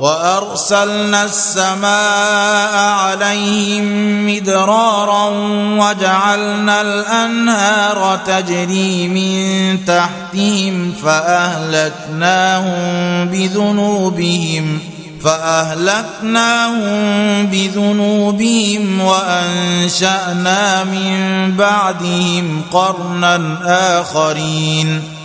وأرسلنا السماء عليهم مدرارا وجعلنا الأنهار تجري من تحتهم فأهلكناهم بذنوبهم فأهلكناهم بذنوبهم وأنشأنا من بعدهم قرنا آخرين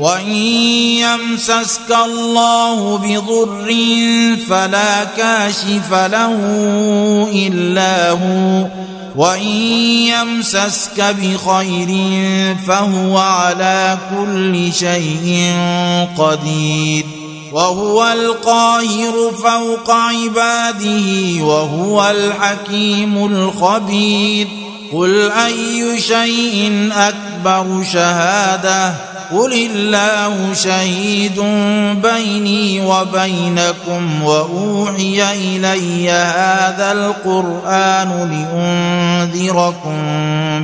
وان يمسسك الله بضر فلا كاشف له الا هو وان يمسسك بخير فهو على كل شيء قدير وهو القاهر فوق عباده وهو الحكيم الخبير قل اي شيء اكبر شهاده قل الله شهيد بيني وبينكم واوحي الي هذا القران لانذركم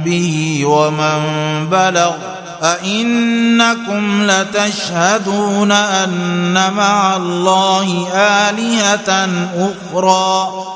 به ومن بلغ أئنكم لتشهدون أن مع الله آلهة أخرى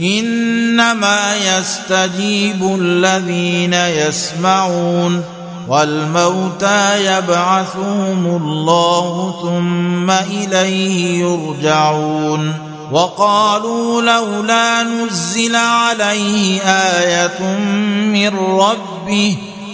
إنما يستجيب الذين يسمعون والموتى يبعثهم الله ثم إليه يرجعون وقالوا لولا نزل عليه آية من ربه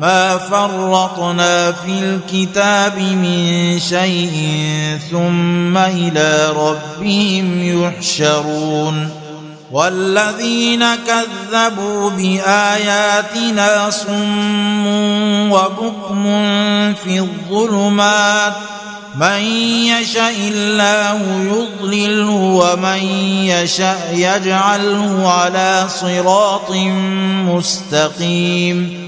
ما فرطنا في الكتاب من شيء ثم إلى ربهم يحشرون والذين كذبوا بآياتنا صم وبكم في الظلمات من يشاء الله يضلله ومن يشاء يجعله على صراط مستقيم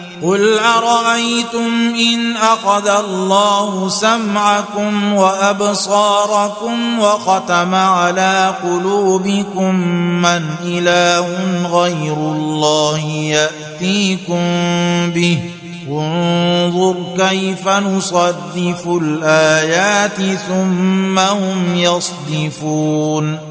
قل أرأيتم إن أخذ الله سمعكم وأبصاركم وختم على قلوبكم من إله غير الله يأتيكم به انظر كيف نصدف الآيات ثم هم يصدفون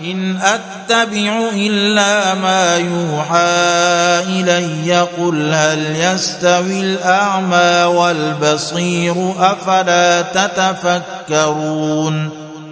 إن أتبع إلا ما يوحى إلي قل هل يستوي الأعمى والبصير أفلا تتفكرون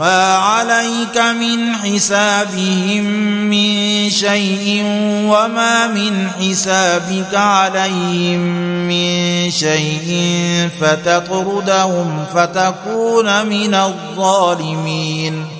ما عليك من حسابهم من شيء وما من حسابك عليهم من شيء فتطردهم فتكون من الظالمين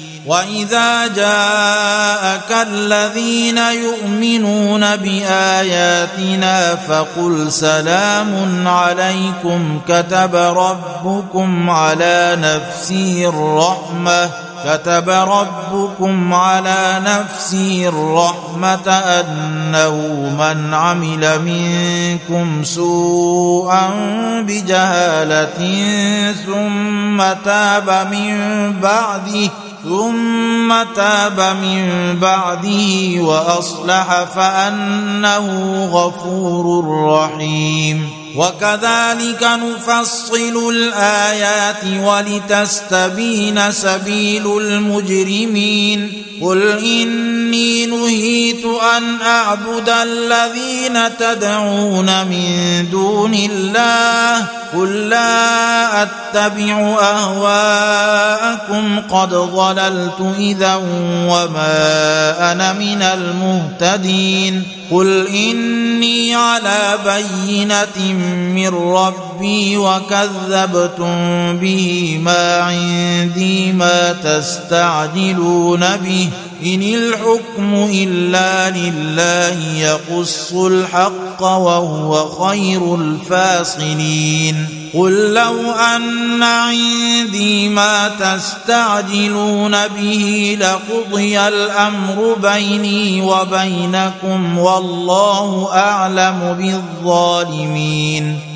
واذا جاءك الذين يؤمنون باياتنا فقل سلام عليكم كتب ربكم على نفسه الرحمه كتب ربكم على نفسه الرحمة أنه من عمل منكم سوءا بجهالة ثم تاب من بعده ثم تاب من بعده وأصلح فأنه غفور رحيم. وكذلك نفصل الآيات ولتستبين سبيل المجرمين. قل إني نهيت أن أعبد الذين تدعون من دون الله. قل لا أتبع أهواءكم. قد ضللت إذا وما أنا من المهتدين. قل إني على بينة من ربي وكذبتم به ما عندي ما تستعجلون به. إن الحكم إلا لله يقص الحق وهو خير الفاصلين. قل لو أن عندي ما تستعجلون به لقضي الأمر بيني وبينكم والله أعلم بالظالمين.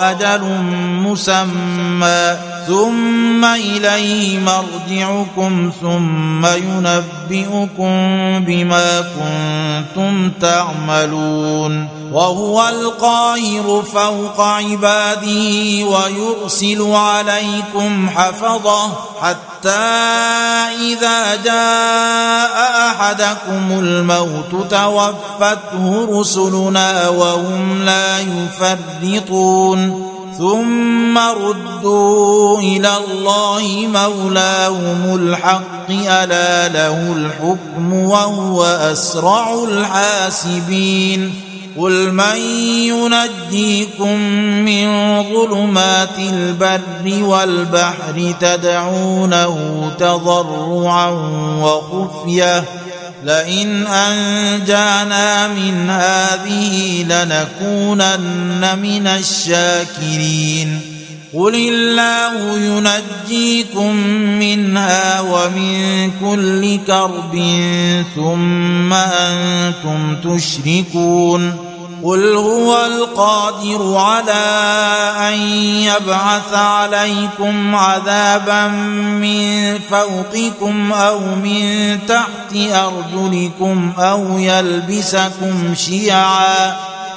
أجل مسمى ثم إليه مرجعكم ثم ينبئكم بما كنتم تعملون وهو القاهر فوق عباده ويرسل عليكم حفظه حتى إذا جاء أحدكم الموت توفته رسلنا وهم لا يفرطون ثم ردوا إلى الله مولاهم الحق ألا له الحكم وهو أسرع الحاسبين قل من ينجيكم من ظلمات البر والبحر تدعونه تضرعا وخفية لئن أنجانا من هذه لنكونن من الشاكرين. قل الله ينجيكم منها ومن كل كرب ثم أنتم تشركون. قل هو القادر على أن يبعث عليكم عذابا من فوقكم أو من تحت أرجلكم أو يلبسكم شيعا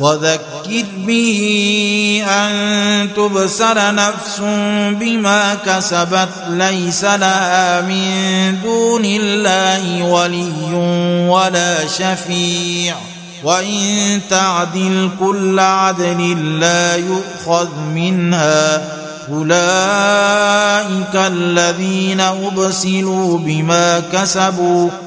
وذكر به أن تبسل نفس بما كسبت ليس لها من دون الله ولي ولا شفيع. وإن تعدل كل عدل لا يؤخذ منها. أولئك الذين أبسلوا بما كسبوا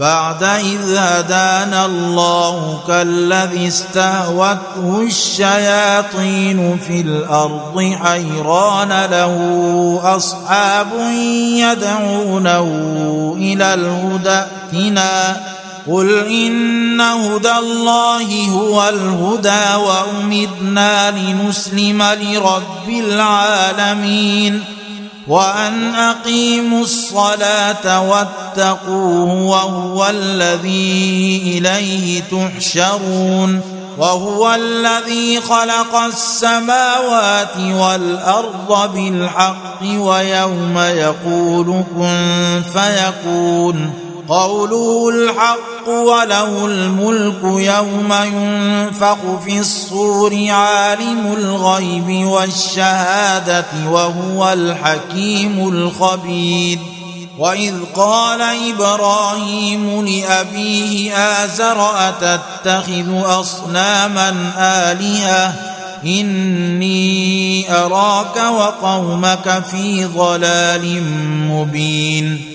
بعد إذ هدانا الله كالذي استهوته الشياطين في الأرض حيران له أصحاب يدعونه إلى الهدى ائتنا قل إن هدى الله هو الهدى وأمرنا لنسلم لرب العالمين وأن أقيموا الصلاة واتقوه وهو الذي إليه تحشرون وهو الذي خلق السماوات والأرض بالحق ويوم يقول كن فيكون قوله الحق وله الملك يوم ينفخ في الصور عالم الغيب والشهاده وهو الحكيم الخبير واذ قال إبراهيم لابيه ازر اتتخذ اصناما الهه اني اراك وقومك في ضلال مبين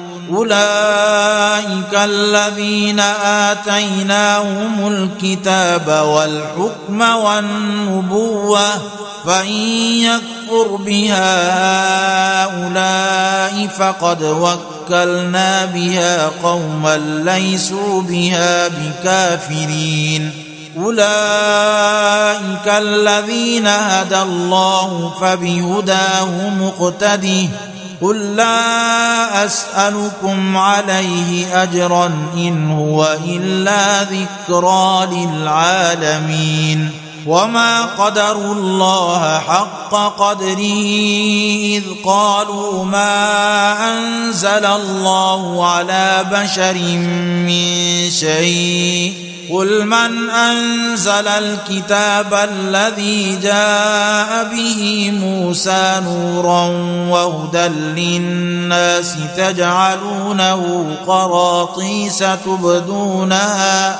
أولئك الذين آتيناهم الكتاب والحكم والنبوة فإن يكفر بها هؤلاء فقد وكلنا بها قوما ليسوا بها بكافرين. أولئك الذين هدى الله فبهداه مقتده قل لا أسألكم عليه أجرا إن هو إلا ذكرى للعالمين وما قدروا الله حق قدره اذ قالوا ما انزل الله على بشر من شيء قل من انزل الكتاب الذي جاء به موسى نورا وهدى للناس تجعلونه قراطيس تبدونها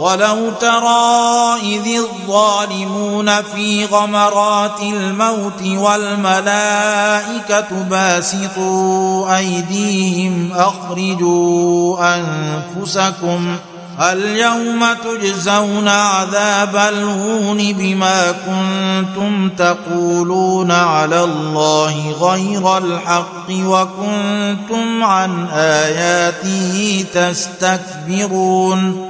ولو ترى إذ الظالمون في غمرات الموت والملائكة باسطوا أيديهم أخرجوا أنفسكم اليوم تجزون عذاب الهون بما كنتم تقولون على الله غير الحق وكنتم عن آياته تستكبرون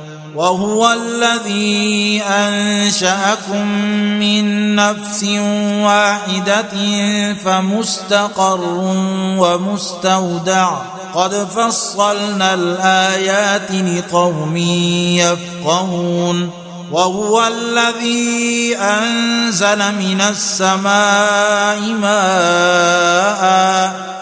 وهو الذي أنشأكم من نفس واحدة فمستقر ومستودع. قد فصلنا الآيات لقوم يفقهون. وهو الذي أنزل من السماء ماء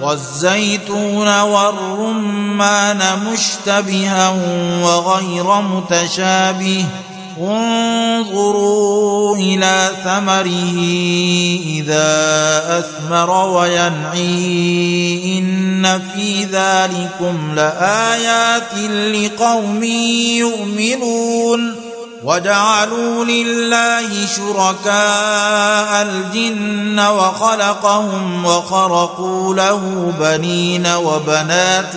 والزيتون والرمان مشتبها وغير متشابه انظروا إلى ثمره إذا أثمر وينعي إن في ذلكم لآيات لقوم يؤمنون وجعلوا لله شركاء الجن وخلقهم وخرقوا له بنين وبنات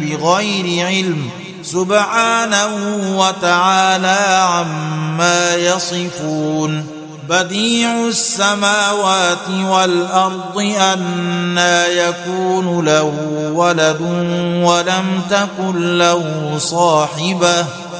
بغير علم سبحانه وتعالى عما يصفون بديع السماوات والأرض أنا يكون له ولد ولم تكن له صاحبة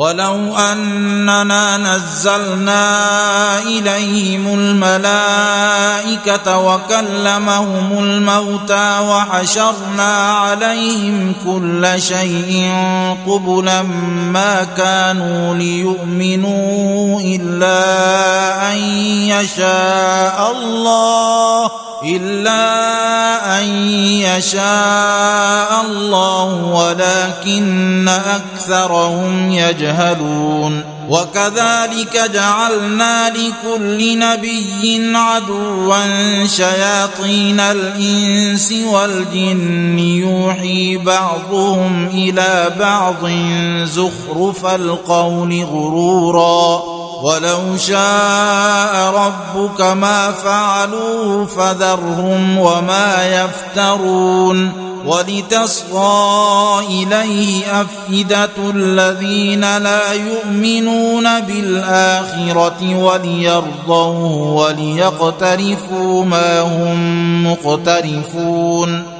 ولو أننا نزلنا إليهم الملائكة وكلمهم الموتى وحشرنا عليهم كل شيء قبلا ما كانوا ليؤمنوا إلا أن يشاء الله إلا أن يشاء الله ولكن أكثرهم يجهلون. وكذلك جعلنا لكل نبي عدوا شياطين الإنس والجن يوحي بعضهم إلى بعض زخرف القول غرورا. ولو شاء ربك ما فعلوه فذرهم وما يفترون. ولتصغى إليه أفئدة الذين لا يؤمنون بالآخرة وليرضوا وليقترفوا ما هم مقترفون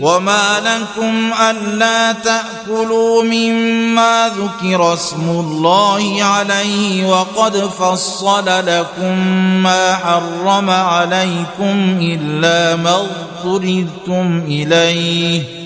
وما لكم ألا تأكلوا مما ذكر اسم الله عليه وقد فصل لكم ما حرم عليكم إلا ما اضطررتم إليه.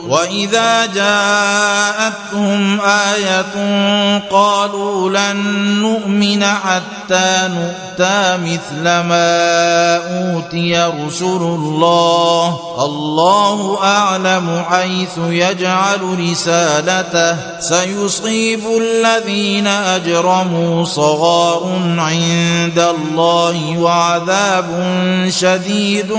وإذا جاءتهم آية قالوا لن نؤمن حتى نؤتى مثل ما أوتي رسل الله. الله أعلم حيث يجعل رسالته. سيصيب الذين أجرموا صغار عند الله وعذاب شديد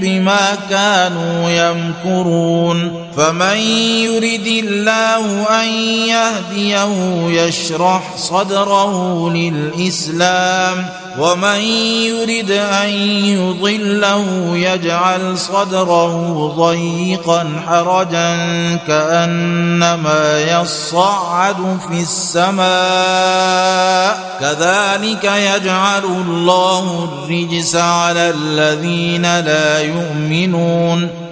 بما كانوا يمكرون. فمن يرد الله أن يهديه يشرح صدره للإسلام ومن يرد أن يضله يجعل صدره ضيقا حرجا كأنما يصعد في السماء. كذلك يجعل الله الرجس على الذين لا يؤمنون.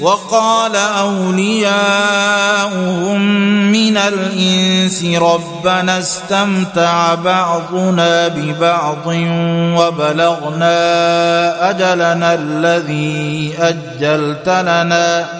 وقال أولياؤهم من الإنس ربنا استمتع بعضنا ببعض وبلغنا أجلنا الذي أجلت لنا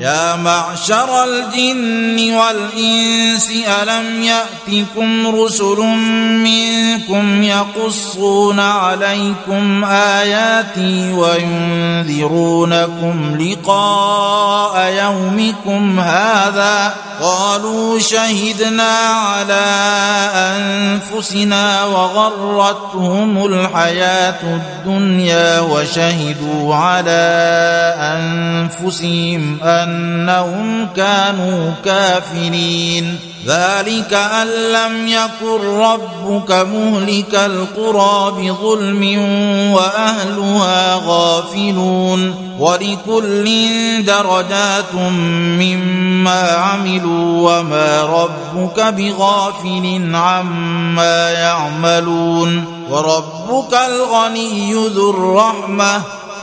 يا معشر الجن والإنس ألم يأتكم رسل منكم يقصون عليكم آياتي وينذرونكم لقاء يومكم هذا؟ قالوا شهدنا على أنفسنا وغرتهم الحياة الدنيا وشهدوا على أنفسهم أن انهم كانوا كافرين. ذلك أن لم يكن ربك مهلك القرى بظلم وأهلها غافلون. ولكل درجات مما عملوا وما ربك بغافل عما يعملون. وربك الغني ذو الرحمة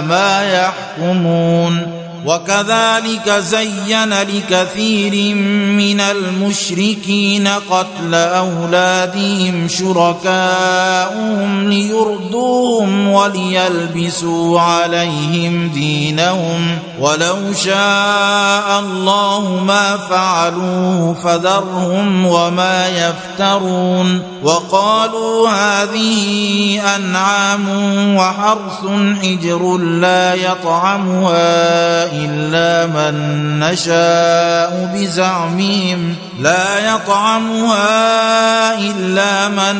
ما يحكمون وكذلك زين لكثير من المشركين قتل أولادهم شركاؤهم ليردوهم وليلبسوا عليهم دينهم ولو شاء الله ما فعلوه فذرهم وما يفترون وقالوا هذه أنعام وحرث حجر لا يطعمها إلا من نشاء بزعمهم لا يطعمها إلا من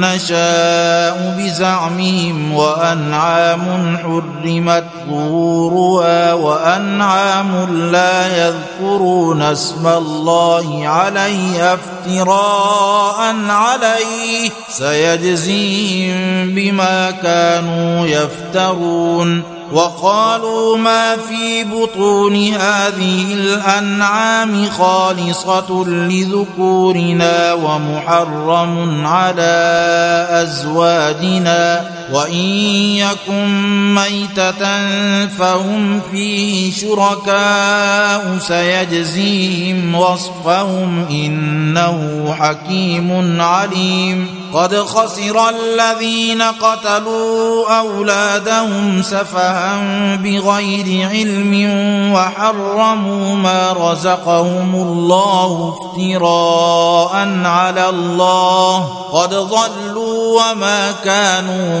نشاء بزعمهم وأنعام حرمت ظهورها وأنعام لا يذكرون اسم الله عليه افتراء عليه سيجزيهم بما كانوا يفترون وقالوا ما في بطون هذه الأنعام خالصة لذكورنا ومحرم على أزواجنا وإن يكن ميتة فهم فيه شركاء سيجزيهم وصفهم إنه حكيم عليم. قد خسر الذين قتلوا أولادهم سفها بغير علم وحرموا ما رزقهم الله افتراء على الله. قد ضلوا وما كانوا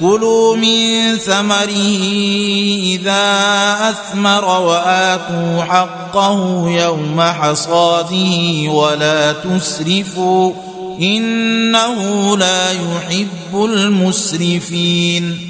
كلوا من ثمره إذا أثمر وآتوا حقه يوم حصاده ولا تسرفوا إنه لا يحب المسرفين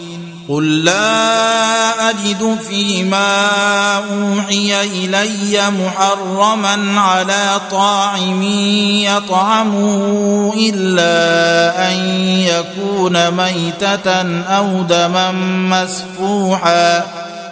قل لا أجد فيما أوحي إلي محرما على طاعم يطعمه إلا أن يكون ميتة أو دما مسفوحا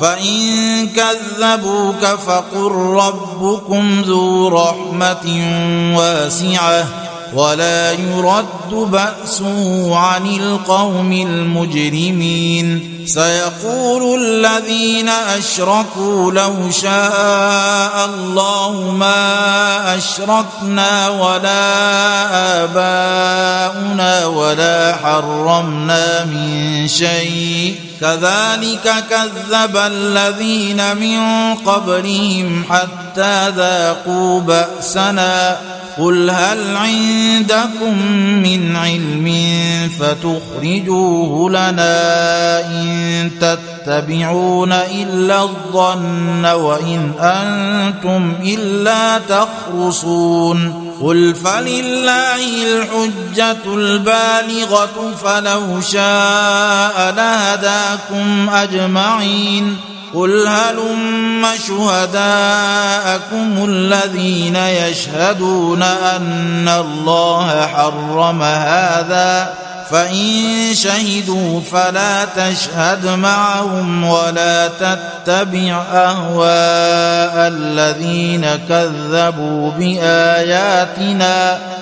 فان كذبوك فقل ربكم ذو رحمه واسعه ولا يرد بأسه عن القوم المجرمين. سيقول الذين أشركوا لو شاء الله ما أشركنا ولا آباؤنا ولا حرمنا من شيء. كذلك كذب الذين من قبلهم حتى ذاقوا بأسنا. قل هل عندكم من علم فتخرجوه لنا ان تتبعون الا الظن وان أنتم الا تخرصون قل فلله الحجه البالغه فلو شاء لهداكم اجمعين قل هلم شهداءكم الذين يشهدون ان الله حرم هذا فان شهدوا فلا تشهد معهم ولا تتبع اهواء الذين كذبوا باياتنا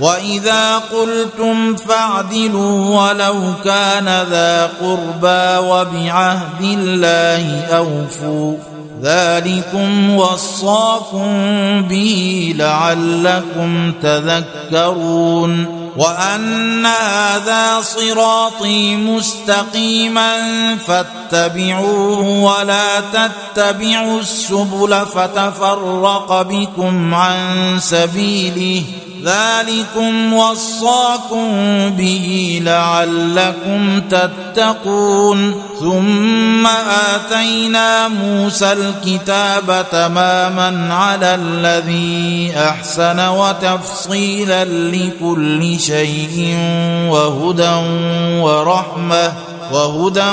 واذا قلتم فاعدلوا ولو كان ذا قربى وبعهد الله اوفوا ذلكم وصاكم به لعلكم تذكرون وان هذا صراطي مستقيما فاتبعوه ولا تتبعوا السبل فتفرق بكم عن سبيله ذلكم وصاكم به لعلكم تتقون. ثم آتينا موسى الكتاب تماما على الذي أحسن وتفصيلا لكل شيء وهدى ورحمة وهدى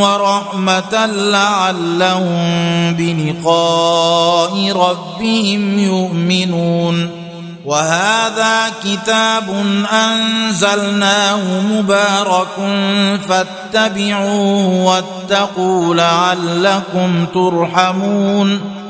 ورحمة لعلهم بلقاء ربهم يؤمنون. وهذا كتاب أنزلناه مبارك فاتبعوه واتقوا لعلكم ترحمون